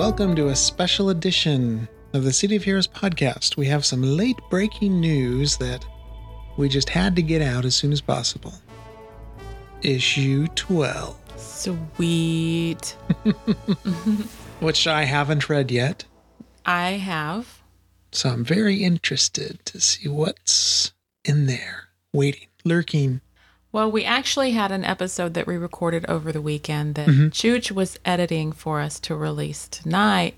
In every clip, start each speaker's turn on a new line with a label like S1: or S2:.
S1: welcome to a special edition of the City of Heroes podcast. We have some late breaking news that we just had to get out as soon as possible. Issue 12,
S2: Sweet.
S1: which I haven't read yet,
S2: I have.
S1: so I'm very interested to see what's in there, waiting, lurking.
S2: Well, we actually had an episode that we recorded over the weekend that
S1: Mhm.
S2: Chooch was editing for us to release tonight.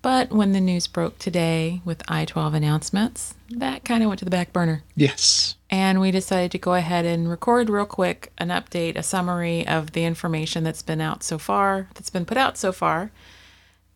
S2: But when the news broke today with I 12 announcements, that kind of went to the back burner.
S1: Yes.
S2: And we decided to go ahead and record real quick an update, a summary of the information that's been out so far, that's been put out so far,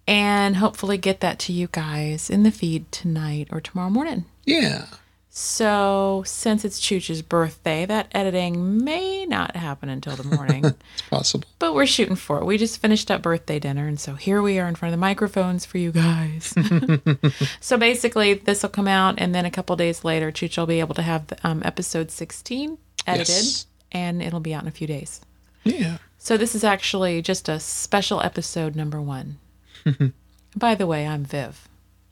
S2: and hopefully get that to you guys in the feed tonight or tomorrow morning.
S1: Yeah.
S2: So, since it's Chooch's birthday, that editing may not happen until the morning,
S1: It's possible.
S2: but we're shooting for it. We just finished up birthday dinner, and so here we are in front of the microphones for you guys. so, basically, this will come out, and then a couple days later, Chooch will be able to have um, episode 16 edited,
S1: Yes.
S2: and it'll be out in a few days.
S1: Yeah.
S2: So, this is actually just a special episode number one. By the way, I'm Viv.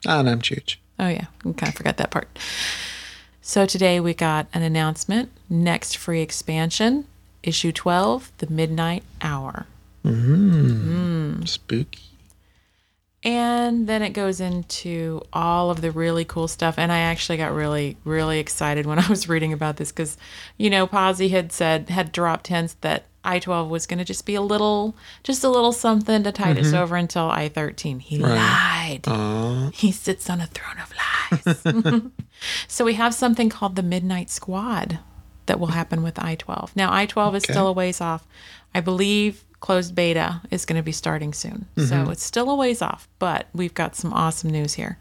S1: And I'm Chooch.
S2: Oh yeah, I kind of forgot that part. So today we got an announcement. Next free expansion, issue 12, The Midnight Hour. Mm-hmm. Mm.
S1: Spooky.
S2: And then it goes into all of the really cool stuff. And I actually got really, really excited when I was reading about this because, you know, Posy had said, had dropped hints that I 12 was going to just be a little, just a little something to tide us mm-hmm. over until I 13. He lied.
S1: Aw.
S2: He sits on a throne of lies. so we have something called the Midnight Squad that will happen with I 12. Now, I 12 is still a ways off. I believe closed beta is going to be starting soon. So mm-hmm. it's still a ways off, but we've got some awesome news here.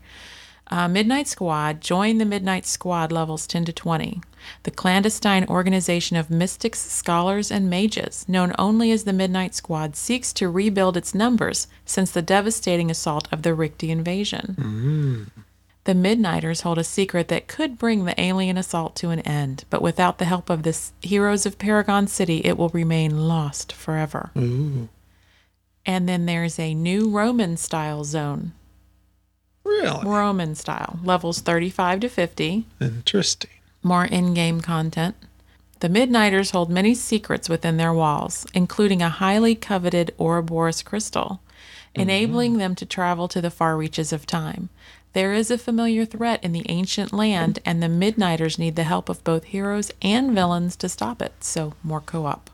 S2: Uh, Midnight Squad, join the Midnight Squad levels 10 to 20, the clandestine organization of mystics, scholars, and mages, known only as the Midnight Squad, seeks to rebuild its numbers since the devastating assault of the Rikti invasion. The Midnighters hold a secret that could bring the alien assault to an end, but without the help of the heroes of Paragon City, it will remain lost forever.
S1: Ooh.
S2: And then there's a new Roman style zone.
S1: Really?
S2: Roman style, levels 35 to 50.
S1: Interesting.
S2: more in game content. The Midnighters hold many secrets within their walls, including a highly coveted Ouroboros crystal, enabling them to travel to the far reaches of time. There is a familiar threat in the ancient land, and the Midnighters need the help of both heroes and villains to stop it, so more co op.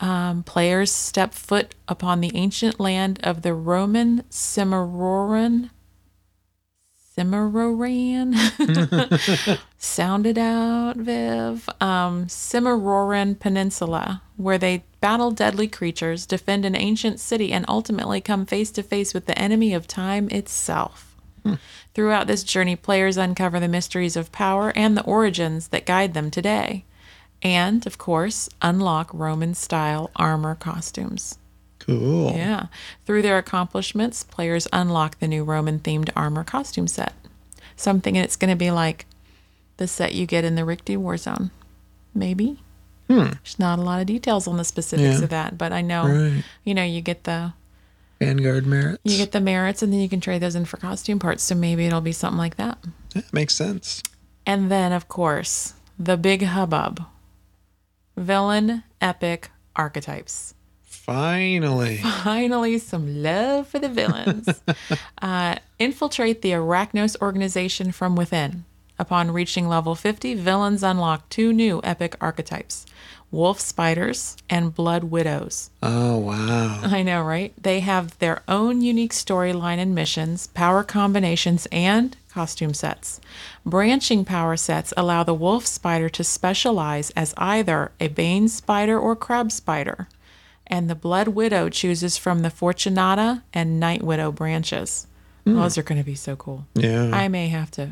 S2: Um, players step foot upon the ancient land of the Roman Cimarroran. Cimarroran? Sound it out, Viv. Um, Cimarroran Peninsula, where they battle deadly creatures, defend an ancient city, and ultimately come face to face with the enemy of time itself. Throughout this journey, players uncover the mysteries of power and the origins that guide them today. And, of course, unlock Roman style armor costumes.
S1: Cool.
S2: Yeah. Through their accomplishments, players unlock the new Roman themed armor costume set. Something it's going to be like the set you get in the Rikti Warzone. Maybe. Hmm. There's not a lot of details on the specifics
S1: Yeah.
S2: of that, but I know,
S1: Right.
S2: you know, you get the
S1: Vanguard merits.
S2: you get the merits and then you can trade those in for costume parts. So maybe it'll be something like that.
S1: Yeah, makes sense.
S2: And then, of course, the big hubbub. Villain epic archetypes.
S1: Finally.
S2: Finally, some love for the villains. uh, infiltrate the Arachnos organization from within. Upon reaching level 50, villains unlock two new epic archetypes wolf spiders and blood widows.
S1: Oh, wow.
S2: I know, right? They have their own unique storyline and missions, power combinations, and costume sets. Branching power sets allow the wolf spider to specialize as either a bane spider or crab spider, and the blood widow chooses from the Fortunata and Night Widow branches. Those are going to be so cool.
S1: Yeah.
S2: I may have to.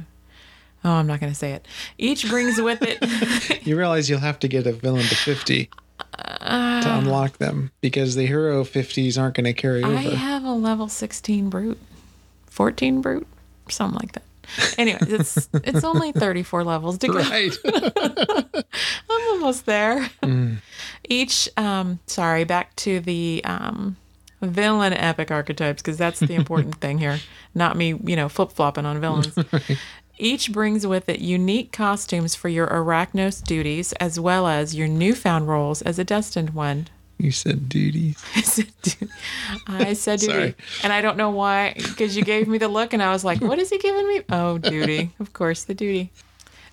S2: Oh, I'm not going to say it. Each brings with it.
S1: you realize you'll have to get a villain to 50
S2: Uh,
S1: to unlock them because the hero 50s aren't going to carry over.
S2: I have a level 16 brute, 14 brute, something like that. Anyway, it's it's only 34 levels to go.
S1: right.
S2: I'm almost there. Each, um, sorry, back to the um, villain epic archetypes because that's the important thing here, not me, you know, flip flopping on villains. Each brings with it unique costumes for your Arachnos duties as well as your newfound roles as a destined one.
S1: You said duties.
S2: I said, du- I said duty. And I don't know why, because you gave me the look and I was like, what is he giving me? Oh, duty. Of course, the duty.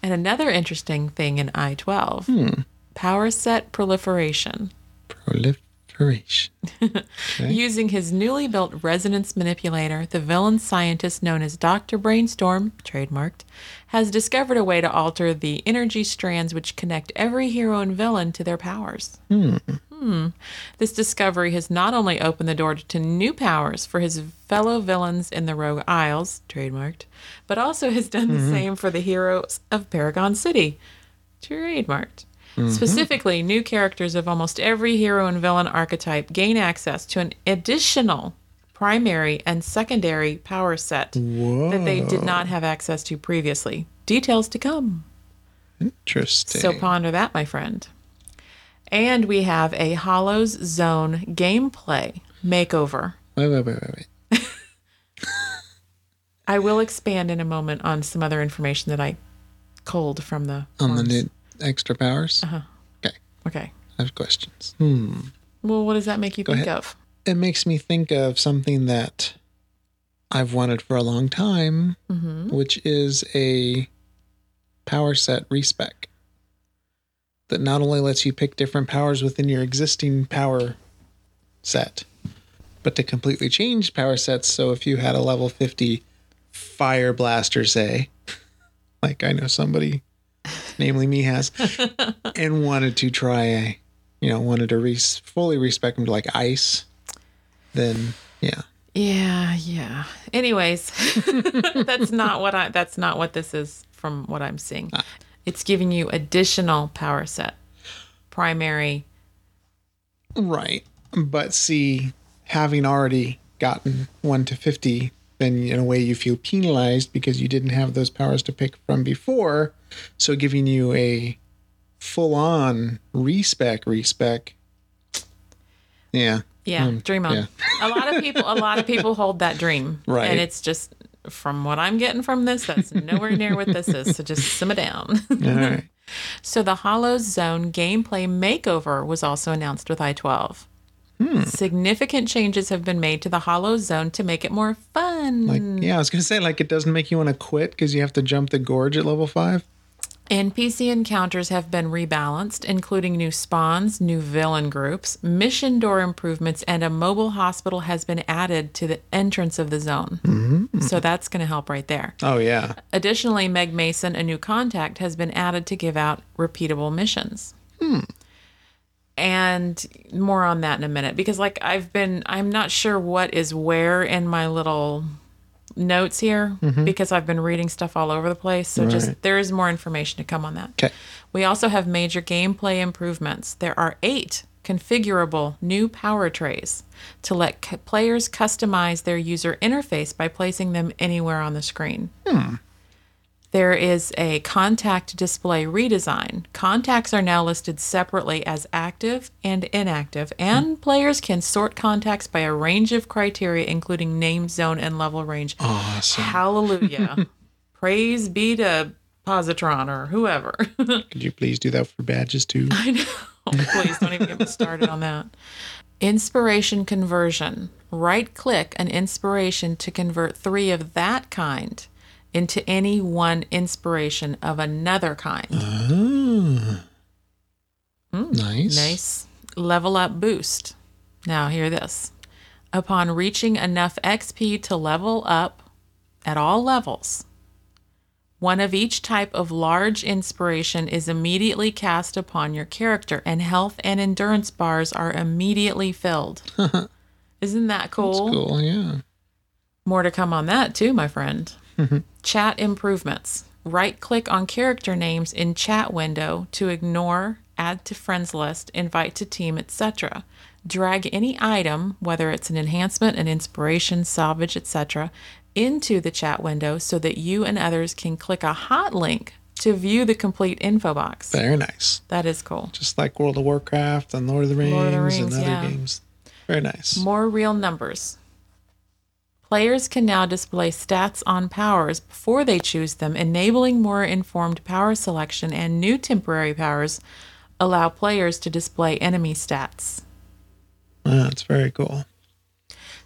S2: And another interesting thing in I 12
S1: Hmm.
S2: Power set proliferation.
S1: Proliferation. Okay.
S2: Using his newly built resonance manipulator, the villain scientist known as Dr. Brainstorm, trademarked, has discovered a way to alter the energy strands which connect every hero and villain to their powers. Hmm. This discovery has not only opened the door to new powers for his fellow villains in the Rogue Isles, trademarked, but also has done the same for the heroes of Paragon City, trademarked. Mm-hmm. Specifically, new characters of almost every hero and villain archetype gain access to an additional primary and secondary power set
S1: Whoa.
S2: that they did not have access to previously. Details to come.
S1: Interesting.
S2: So ponder that, my friend. And we have a Hollows Zone gameplay makeover.
S1: wait, wait, wait, wait, wait.
S2: I will expand in a moment on some other information that I culled from the
S1: On the new extra powers?
S2: Uh-huh.
S1: Okay.
S2: Okay.
S1: I have questions. Hmm.
S2: Well, what does that make you think
S1: ahead.
S2: of?
S1: It makes me think of something that I've wanted for a long time,
S2: Mm-hmm.
S1: which is a power set respec that not only lets you pick different powers within your existing power set, but to completely change power sets. So if you had a level 50 fire blaster, say, like I know somebody, namely me, has, and wanted to try a, you know, wanted to res- fully respect them to like ice, then yeah.
S2: Yeah, yeah. Anyways, that's not what I that's not what this is from what I'm seeing. Ah. It's giving you additional power set. Primary.
S1: Right. But see, having already gotten 1 to 50, then in a way you feel penalized because you didn't have those powers to pick from before. So giving you a full on respec, respec. Yeah.
S2: Yeah, hmm. dream on.
S1: yeah.
S2: a lot of people a lot of people hold that dream.
S1: Right.
S2: And it's just from what I'm getting from this, that's nowhere near what this is. So just simmer down.
S1: All right.
S2: So the Hollow Zone gameplay makeover was also announced with I-12.
S1: Hmm.
S2: Significant changes have been made to the Hollow Zone to make it more fun.
S1: Like, yeah, I was going to say, like, it doesn't make you want to quit because you have to jump the gorge at level five.
S2: NPC encounters have been rebalanced, including new spawns, new villain groups, mission door improvements, and a mobile hospital has been added to the entrance of the zone. So that's going to help right there.
S1: Oh, yeah.
S2: Additionally, Meg Mason, a new contact, has been added to give out repeatable missions. And more on that in a minute because, like, I've been, I'm not sure what is where in my little notes here mm-hmm. because I've been reading stuff all over the place. So, just there is more information to come on that.
S1: Okay.
S2: We also have major gameplay improvements. There are eight configurable new power trays to let c- players customize their user interface by placing them anywhere on the screen. Hmm. There is a contact display redesign. Contacts are now listed separately as active and inactive, and players can sort contacts by a range of criteria, including name, zone, and level range.
S1: Awesome.
S2: Hallelujah. Praise be to Positron or whoever.
S1: Could you please do that for badges too?
S2: I know. Please don't even get me started on that. Inspiration conversion. Right click an inspiration to convert three of that kind into any one inspiration of another kind.
S1: Ah. Nice.
S2: Nice. Level up boost. Now, hear this. Upon reaching enough XP to level up at all levels, one of each type of large inspiration is immediately cast upon your character, and health and endurance bars are immediately filled. Isn't that cool?
S1: Cool. Yeah.
S2: More to come on that, too, my friend. Chat improvements. Right click on character names in chat window to ignore, add to friends list, invite to team, etc. Drag any item, whether it's an enhancement, an inspiration, salvage, etc., into the chat window so that you and others can click a hot link to view the complete info box.
S1: Very nice.
S2: That is cool.
S1: Just like World of Warcraft and Lord of the Rings,
S2: of the Rings,
S1: and other
S2: yeah.
S1: games. Very nice.
S2: More real numbers. Players can now display stats on powers before they choose them, enabling more informed power selection, and new temporary powers allow players to display enemy stats.
S1: That's very cool.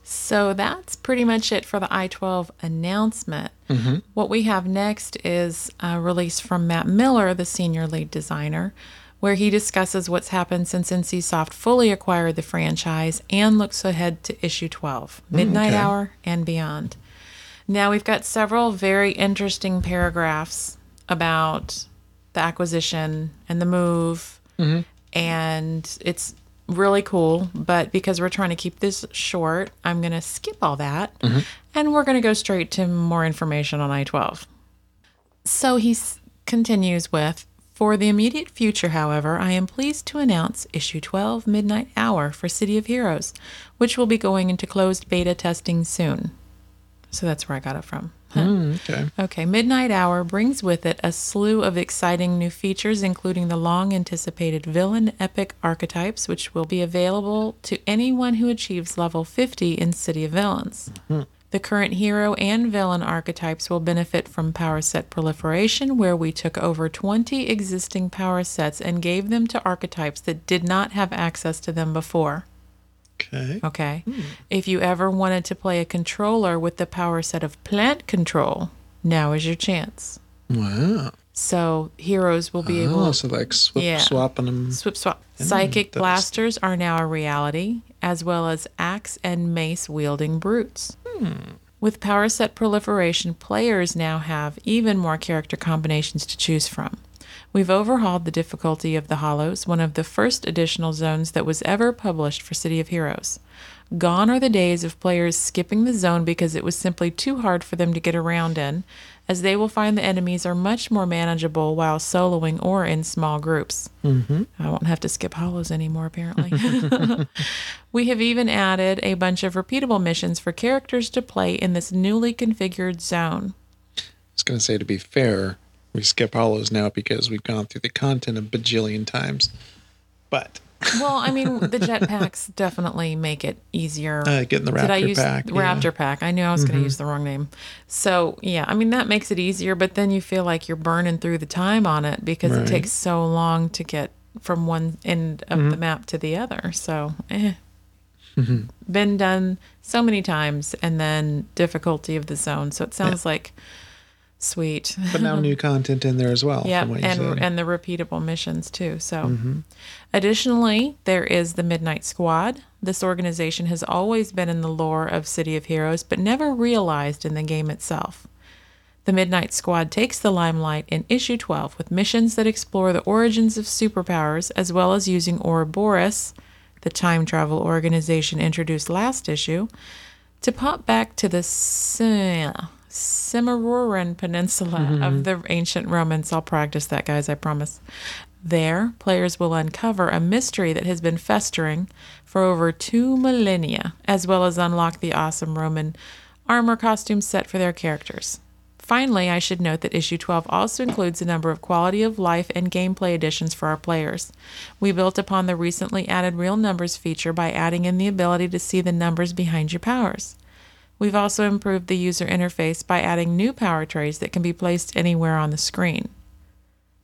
S2: So that's pretty much it for the I 12 announcement. Mm-hmm. What we have next is a release from Matt Miller, the senior lead designer, where he discusses what's happened since NCSoft fully acquired the franchise and looks ahead to issue 12, mm, Midnight
S1: okay.
S2: Hour, and beyond. Now we've got several very interesting paragraphs about the acquisition and the move, mm-hmm. and it's really cool. But because we're trying to keep this short, I'm going to skip all that mm-hmm. and we're going to go straight to more information on I 12. So he s- continues with For the immediate future, however, I am pleased to announce issue 12 Midnight Hour for City of Heroes, which will be going into closed beta testing soon. So that's where I got it from.
S1: Mm, okay.
S2: Okay, Midnight Hour brings with it a slew of exciting new features, including the long anticipated villain epic archetypes, which will be available to anyone who achieves level 50 in City of Villains. The current hero and villain archetypes will benefit from power set proliferation, where we took over 20 existing power sets and gave them to archetypes that did not have access to them before.
S1: Okay.
S2: Okay. Hmm. If you ever wanted to play a controller with the power set of plant control, now is your chance.
S1: Wow.
S2: So heroes will be
S1: Oh,
S2: able
S1: so like swip,
S2: Yeah.
S1: swapping them.
S2: swip swap. Psychic
S1: that's-
S2: blasters are now a reality, as well as axe and mace wielding brutes. With power set proliferation, players now have even more character combinations to choose from. We've overhauled the difficulty of the Hollows, one of the first additional zones that was ever published for City of Heroes. Gone are the days of players skipping the zone because it was simply too hard for them to get around in, as they will find the enemies are much more manageable while soloing or in small groups. Mm-hmm. I won't have to skip hollows anymore, apparently. we have even added a bunch of repeatable missions for characters to play in this newly configured zone.
S1: I was going to say, to be fair, we skip hollows now because we've gone through the content a bajillion times. But
S2: Well, I mean, the jetpacks definitely make it easier.
S1: uh, getting the
S2: Did I
S1: Raptor
S2: use
S1: pack.
S2: the
S1: yeah. Mm-hmm.
S2: Raptor pack? I knew I was going to use the wrong name. So yeah, I mean that makes it easier, but then you feel like you're burning through the time on it because
S1: Right.
S2: it takes so long to get from one end of
S1: Mm-hmm.
S2: the map to the other. So, eh. been done so many times, and then difficulty of the zone. So it sounds like sweet.
S1: But now new content in there as well.
S2: Yeah,
S1: from what you
S2: and and the repeatable missions too. So,
S1: Mm-hmm.
S2: additionally, there is the Midnight Squad. This organization has always been in the lore of City of Heroes, but never realized in the game itself. The Midnight Squad takes the limelight in issue 12 with missions that explore the origins of superpowers, as well as using Ouroboros, the time travel organization introduced last issue, to pop back to the Cimarron Peninsula of mm-hmm. the ancient Romans. I'll practice that, guys, I promise. There, players will uncover a mystery that has been festering for over two millennia, as well as unlock the awesome Roman armor costume set for their characters. Finally, I should note that issue 12 also includes a number of quality of life and gameplay additions for our players. We built upon the recently added real numbers feature by adding in the ability to see the numbers behind your powers. We've also improved the user interface by adding new power trays that can be placed anywhere on the screen.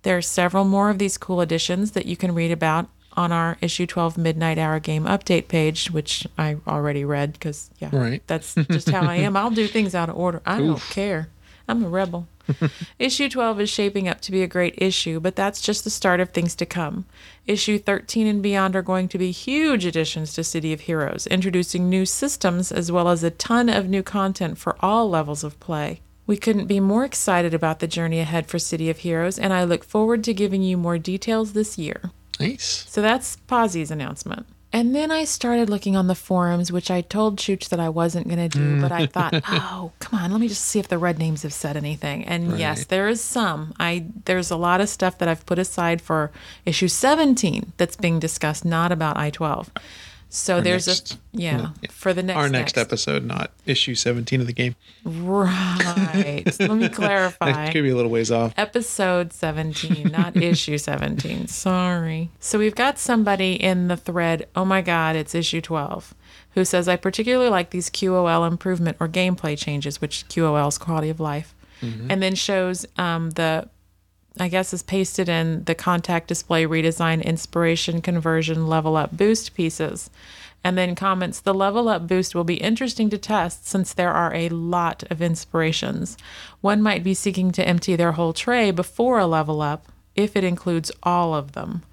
S2: There are several more of these cool additions that you can read about on our issue 12 midnight hour game update page, which I already read because, yeah,
S1: Right.
S2: that's just how I am. I'll do things out of order. I don't care. I'm a rebel. issue 12 is shaping up to be a great issue, but that's just the start of things to come. Issue 13 and beyond are going to be huge additions to City of Heroes, introducing new systems as well as a ton of new content for all levels of play. We couldn't be more excited about the journey ahead for City of Heroes, and I look forward to giving you more details this year.
S1: Nice.
S2: So that's Posse's announcement. And then I started looking on the forums, which I told Chooch that I wasn't going to do, but I thought, mm. oh, come on, let me just see if the red names have said anything. And yes, there is some. I there's a lot of stuff that I've put aside for issue 17 that's being discussed, not about I-12. So
S1: Our
S2: there's
S1: next-
S2: a yeah, for the next
S1: Our next, episode, not issue 17 of the game.
S2: Right. Let me clarify.
S1: That could be a little ways off.
S2: Episode 17, not issue 17. Sorry. So we've got somebody in the thread, oh my God, it's issue 12, who says, I particularly like these QOL improvement or gameplay changes, which QOL is quality of life, and then shows um, the, I guess, is pasted in the contact display redesign, inspiration, conversion, level up boost pieces. And then comments, the level up boost will be interesting to test since there are a lot of inspirations. One might be seeking to empty their whole tray before a level up, if it includes all of them.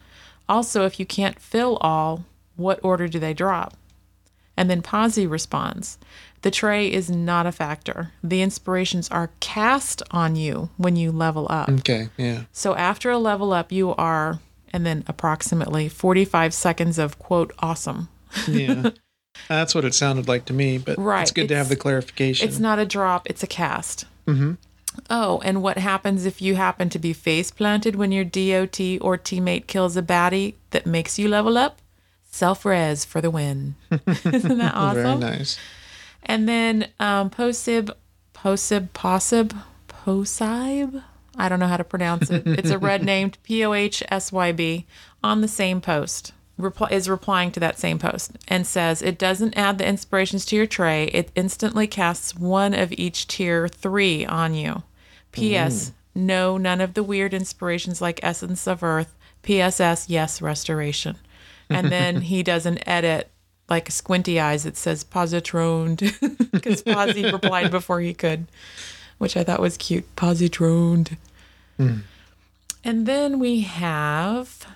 S2: Also, if you can't fill all, what order do they drop? And then Posy responds, the tray is not a factor. The inspirations are cast on you when you level up.
S1: Okay, yeah.
S2: So after a level up, you are, and then approximately 45 seconds of quote, awesome.
S1: Yeah. That's what it sounded like to me, but
S2: Right,
S1: it's good to have the clarification.
S2: It's not a drop, it's a cast. Mm-hmm. Oh, and what happens if you happen to be face planted when your DOT or teammate kills a baddie that makes you level up? Self res for the win. Isn't that awesome?
S1: Very nice.
S2: And then um, Posib, Posib, Posib, Posib. I don't know how to pronounce it. It's a red named P O H S Y B on the same post. Reply, is replying to that same post and says it doesn't add the inspirations to your tray. It instantly casts one of each tier three on you. P.S. No, none of the weird inspirations like Essence of Earth. P.S.S. Yes, restoration. And then he does an edit like squinty eyes that says positroned because Posy replied before he could, which I thought was cute. Positroned. And then we have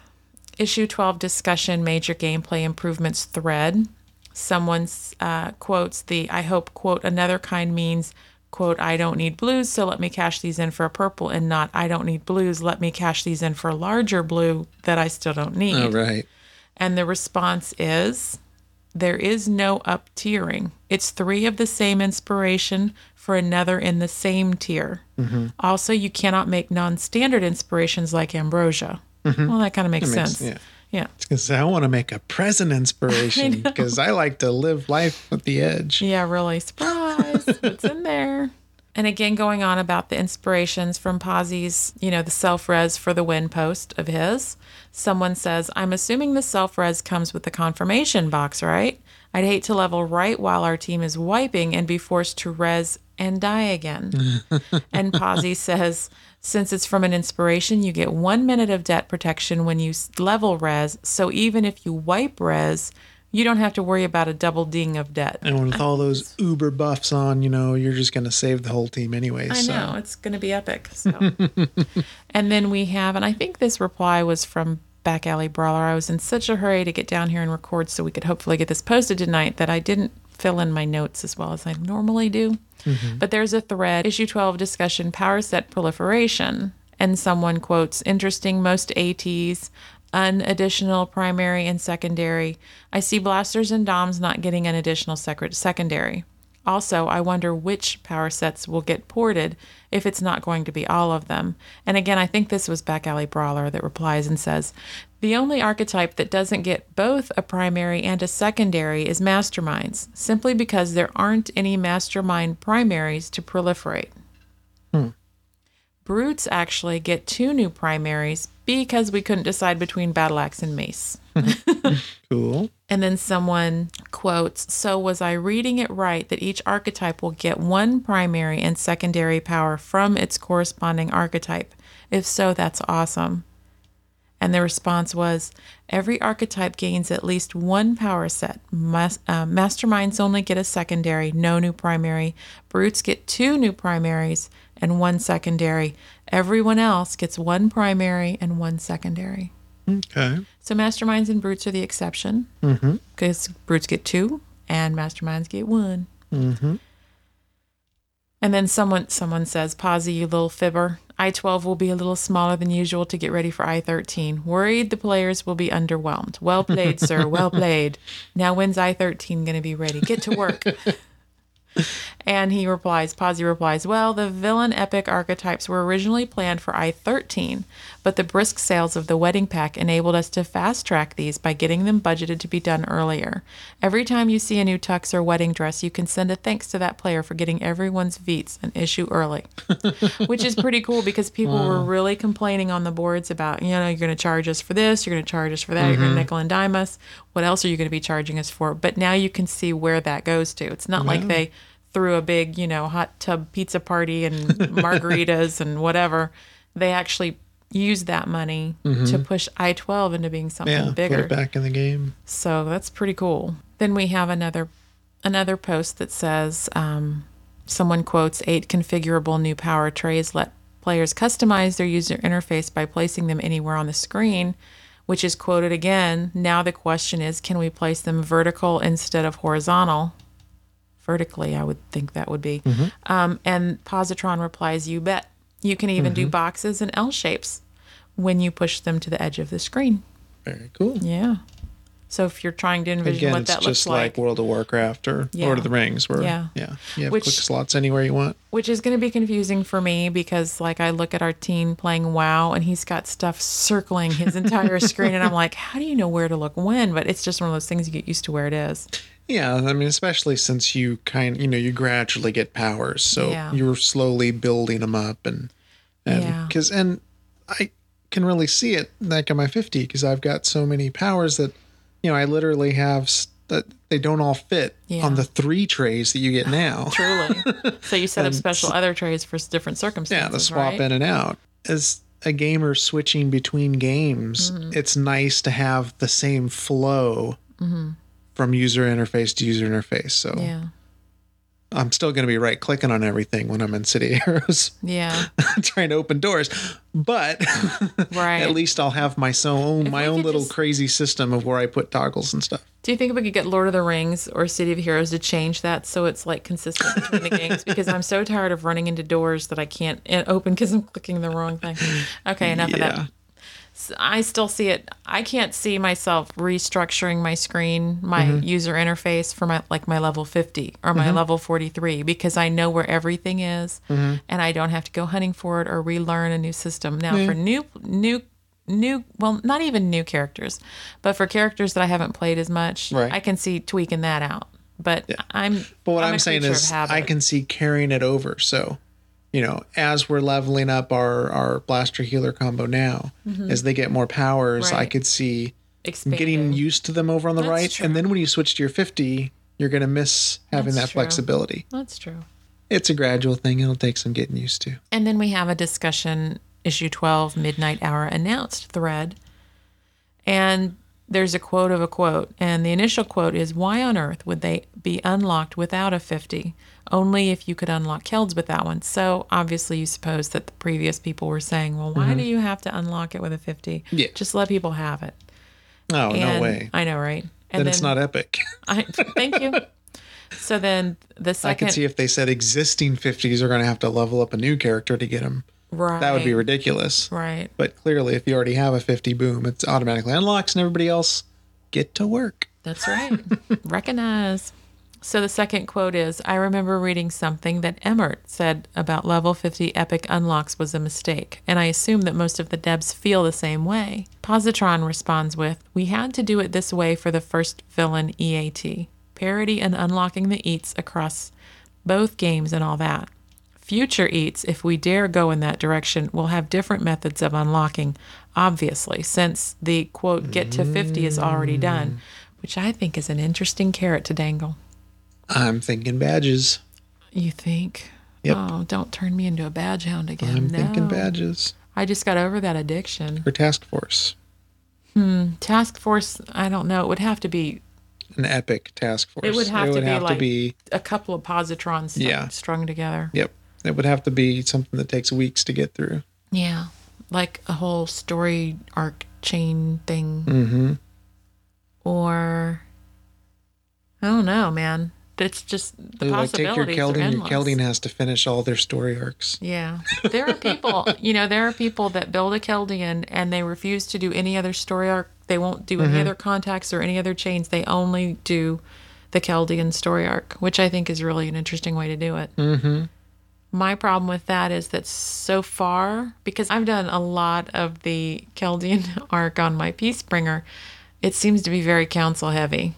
S2: issue 12 discussion major gameplay improvements thread. Someone uh, quotes the I hope quote another kind means quote I don't need blues so let me cash these in for a purple and not I don't need blues let me cash these in for a larger blue that I still don't need.
S1: All right.
S2: And the response is there is no up tiering. It's three of the same inspiration for another in the same tier. Mm-hmm. Also, you cannot make non standard inspirations like ambrosia. Mm-hmm. Well, that kind of makes
S1: makes-
S2: sense.
S1: yeah.
S2: yeah.
S1: Because I want to make a present inspiration because I, like to live life at the edge.
S2: Yeah, really. Surprise. What's in there? And again, going on about the inspirations from Posy's, you know, the self res for the win post of his. Someone says, I'm assuming the self res comes with the confirmation box, right? I'd hate to level right while our team is wiping and be forced to res and die again. and Posy says, since it's from an inspiration, you get one minute of debt protection when you level res. So even if you wipe res, you don't have to worry about a double ding of debt.
S1: And with all those uber buffs on, you know, you're just going to save the whole team anyway.
S2: I
S1: so.
S2: know it's going to be epic. So, and then we have, and I think this reply was from Back Alley Brawler. I was in such a hurry to get down here and record so we could hopefully get this posted tonight that I didn't fill in my notes as well as I normally do. Mm-hmm. But there's a thread, issue 12 discussion, power set proliferation, and someone quotes, interesting, most ATs, an additional primary and secondary. I see blasters and DOMs not getting an additional sec- secondary. Also, I wonder which power sets will get ported if it's not going to be all of them. And again, I think this was Back Alley Brawler that replies and says, The only archetype that doesn't get both a primary and a secondary is Masterminds, simply because there aren't any Mastermind primaries to proliferate. Hmm. Brutes actually get two new primaries because we couldn't decide between Battle Axe and Mace.
S1: Cool.
S2: And then someone quotes, So was I reading it right that each archetype will get one primary and secondary power from its corresponding archetype? If so, that's awesome. And the response was, Every archetype gains at least one power set. Mas- uh, masterminds only get a secondary, no new primary. Brutes get two new primaries and one secondary. Everyone else gets one primary and one secondary.
S1: Okay.
S2: So masterminds and brutes are the exception because brutes get two and masterminds get one. Mm-hmm. And then someone someone says, "Posy, you little fibber. I twelve will be a little smaller than usual to get ready for I thirteen. Worried the players will be underwhelmed. Well played, sir. Well played. Now when's I thirteen going to be ready? Get to work." and he replies, Posy replies, Well, the villain epic archetypes were originally planned for I 13, but the brisk sales of the wedding pack enabled us to fast track these by getting them budgeted to be done earlier. Every time you see a new tux or wedding dress, you can send a thanks to that player for getting everyone's VEATs an issue early, which is pretty cool because people were really complaining on the boards about, you know, you're going to charge us for this, you're going to charge us for that, you're going to mm-hmm. nickel and dime us. What else are you going to be charging us for? But now you can see where that goes to. It's not like they threw a big, you know, hot tub pizza party and margaritas and whatever. They actually used that money to push I 12 into being something
S1: Yeah,
S2: bigger.
S1: put it back in the game.
S2: So that's pretty cool. Then we have another another post that says um, someone quotes eight configurable new power trays let players customize their user interface by placing them anywhere on the screen, which is quoted again. Now the question is, can we place them vertical instead of horizontal? Vertically, I would think that would be. Um, and Positron replies, "You bet. You can even do boxes and L shapes when you push them to the edge of the screen."
S1: Very cool.
S2: Yeah. So if you're trying to envision
S1: Again,
S2: what that looks like, it's
S1: just
S2: like,
S1: World of Warcraft or
S2: Yeah.
S1: Lord of the Rings, where
S2: Yeah.
S1: yeah, you have
S2: Which-
S1: click slots anywhere you want.
S2: which is going to be confusing for me because like I look at our teen playing WoW and he's got stuff circling his entire screen and I'm like, how do you know where to look when? But it's just one of those things you get used to where it is.
S1: Yeah, I mean, especially since you kind, you know, you gradually get powers, so
S2: Yeah.
S1: you're slowly building them up, and and
S2: Yeah.
S1: because and I can really see it like on my fifty because I've got so many powers that you know I literally have that they don't all fit
S2: Yeah.
S1: on the three trays that you get now.
S2: Truly. so you set up special other trays for different circumstances.
S1: yeah, to swap
S2: right?
S1: in and out. As a gamer switching between games,
S2: Mm-hmm.
S1: it's nice to have the same flow from user interface to user interface. So
S2: Yeah.
S1: I'm still going to be right clicking on everything when I'm in City of Heroes
S2: Yeah.
S1: trying to open doors, but
S2: Right.
S1: at least I'll have my so own my own little
S2: just-
S1: crazy system of where I put toggles and stuff.
S2: Do you think we could get Lord of the Rings or City of Heroes to change that so it's like consistent between the games? Because I'm so tired of running into doors that I can't uh, open because I'm clicking the wrong thing. Okay, enough of that. I still see it. I can't see myself restructuring my screen, my
S1: Mm-hmm.
S2: user interface for my like my level 50 or my level 43 because I know where everything is
S1: Mm-hmm.
S2: and I don't have to go hunting for it or relearn a new system. Now for new new new well not even new characters, but for characters that I haven't played as much,
S1: Right.
S2: I can see tweaking that out. But yeah. I'm
S1: But what
S2: I'm
S1: I'm, saying is. I can see carrying it over. So, you know, as we're leveling up our our blaster healer combo now, as they get more powers, I
S2: Mm-hmm.
S1: Could see
S2: expand
S1: getting used to them over on the
S2: That's
S1: right,
S2: true.
S1: and then when you switch to your 50, you're going to miss having
S2: That's
S1: that
S2: true.
S1: flexibility.
S2: That's true.
S1: It's a gradual thing. It'll take some getting used to.
S2: And then we have a discussion, issue 12, midnight hour announced thread. And there's a quote of a quote. And the initial quote is Why on earth would they be unlocked without a 50? Only if you could unlock Khelds with that one. So obviously, you suppose that the previous people were saying, Well, why do you have to unlock it with a 50?
S1: Mm-hmm. Yeah.
S2: Just let people have it.
S1: Oh, no
S2: And-
S1: way.
S2: I know, right? And
S1: Then it's not epic.
S2: I, thank you. So then the
S1: I can see if they said existing 50s are going to have to level up a new character to get them.
S2: right.
S1: That would be ridiculous.
S2: Right.
S1: But clearly, if you already have a 50, boom, it's automatically unlocks, and everybody else get to work.
S2: That's right. Recognize. So the second quote is I remember reading something that Emmert said about level 50 epic unlocks was a mistake, and I assume that most of the devs feel the same way. Positron responds with We had to do it this way for the first villain EAT. Parity and unlocking the EATs across both games and all that. Future EATs, if we dare go in that direction, will have different methods of unlocking, obviously, since the quote get to 50 is already done, which I think is an interesting carrot to dangle.
S1: I'm thinking badges.
S2: You think?
S1: Yep.
S2: Oh, don't turn me into a badge hound again.
S1: I'm
S2: no.
S1: thinking badges
S2: I just got over that addiction.
S1: for task force. Hmm.
S2: Task force, I don't know. It would have to be
S1: An epic task force.
S2: It would have to be
S1: have
S2: like-
S1: to be.
S2: a couple of positrons stu-
S1: Yeah.
S2: strung together.
S1: Yep. It would have to be something that takes weeks to get through.
S2: Yeah. Like a whole story arc chain thing.
S1: Mm-hmm.
S2: Or I don't know, man. It's just the
S1: like take your Kheldian. Your Kheldian has to finish all their story arcs.
S2: Yeah. There are people, you know, there are people that build a Kheldian and they refuse to do any other story arc. They won't do
S1: Mm-hmm.
S2: any other contacts or any other chains. They only do the Kheldian story arc, which I think is really an interesting way to do it.
S1: Mm-hmm.
S2: My problem with that is that so far, because I've done a lot of the Kheldian arc on my Peacebringer, it seems to be very council heavy.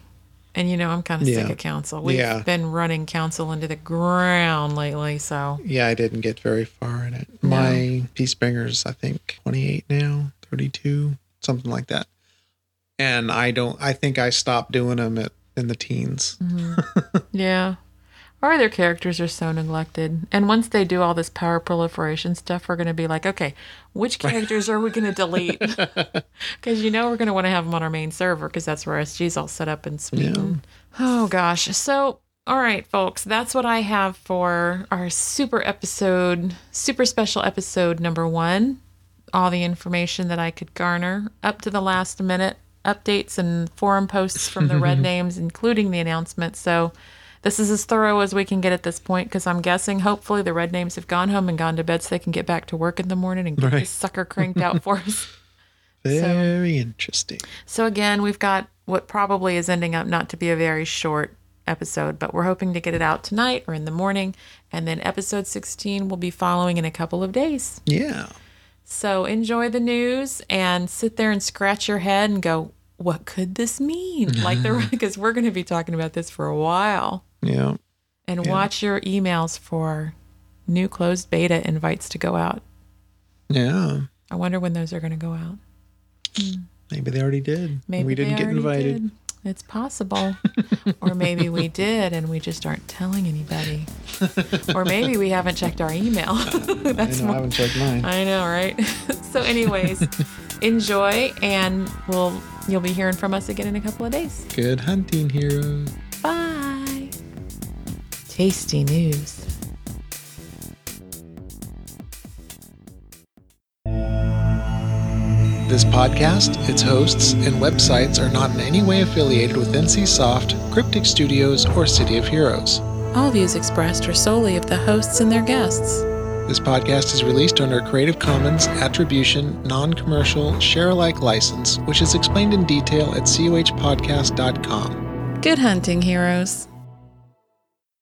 S2: And you know, I'm kind of sick of council. We've
S1: Yeah.
S2: been running council into the ground lately, so
S1: Yeah, I didn't get very far in it. My Peacebringer's, I think, 28 now, 32, something like that. And I don't, I think I stopped doing them at, in the teens. Mm-hmm.
S2: yeah. Our other characters are so neglected. And once they do all this power proliferation stuff, we're going to be like, okay, which characters are we going to delete? Because you know we're going to want to have them on our main server because that's where SG's all set up and sweet. and- Oh, gosh. So, all right, folks, that's what I have for our super episode, super special episode number one. All the information that I could garner up to the last minute, updates and forum posts from the red names, including the announcement. So, this is as thorough as we can get at this point because I'm guessing hopefully the red names have gone home and gone to bed so they can get back to work in the morning and get
S1: Right.
S2: this sucker cranked out for us.
S1: Very interesting.
S2: So again, we've got what probably is ending up not to be a very short episode, but we're hoping to get it out tonight or in the morning. And then episode 16 will be following in a couple of days.
S1: Yeah.
S2: So enjoy the news and sit there and scratch your head and go, what could this mean? Like the because we're going to be talking about this for a while.
S1: Yeah.
S2: And watch your emails for new closed beta invites to go out.
S1: Yeah.
S2: I wonder when those are going to go out.
S1: Maybe they already did.
S2: Maybe
S1: we didn't get invited.
S2: did. It's possible. or maybe we did and we just aren't telling anybody. or maybe we haven't checked our email.
S1: I
S2: That's
S1: know, I
S2: more,
S1: haven't checked mine.
S2: I know, right? so anyways, enjoy and we'll you'll be hearing from us again in a couple of days.
S1: Good hunting, heroes.
S2: Bye. Tasty news.
S1: This podcast, its hosts, and websites are not in any way affiliated with NCSoft, Cryptic Studios, or City of Heroes.
S2: All views expressed are solely of the hosts and their guests.
S1: This podcast is released under a Creative Commons Attribution, Non Commercial, Share Alike license, which is explained in detail at cohpodcast.com.
S2: Good hunting, heroes.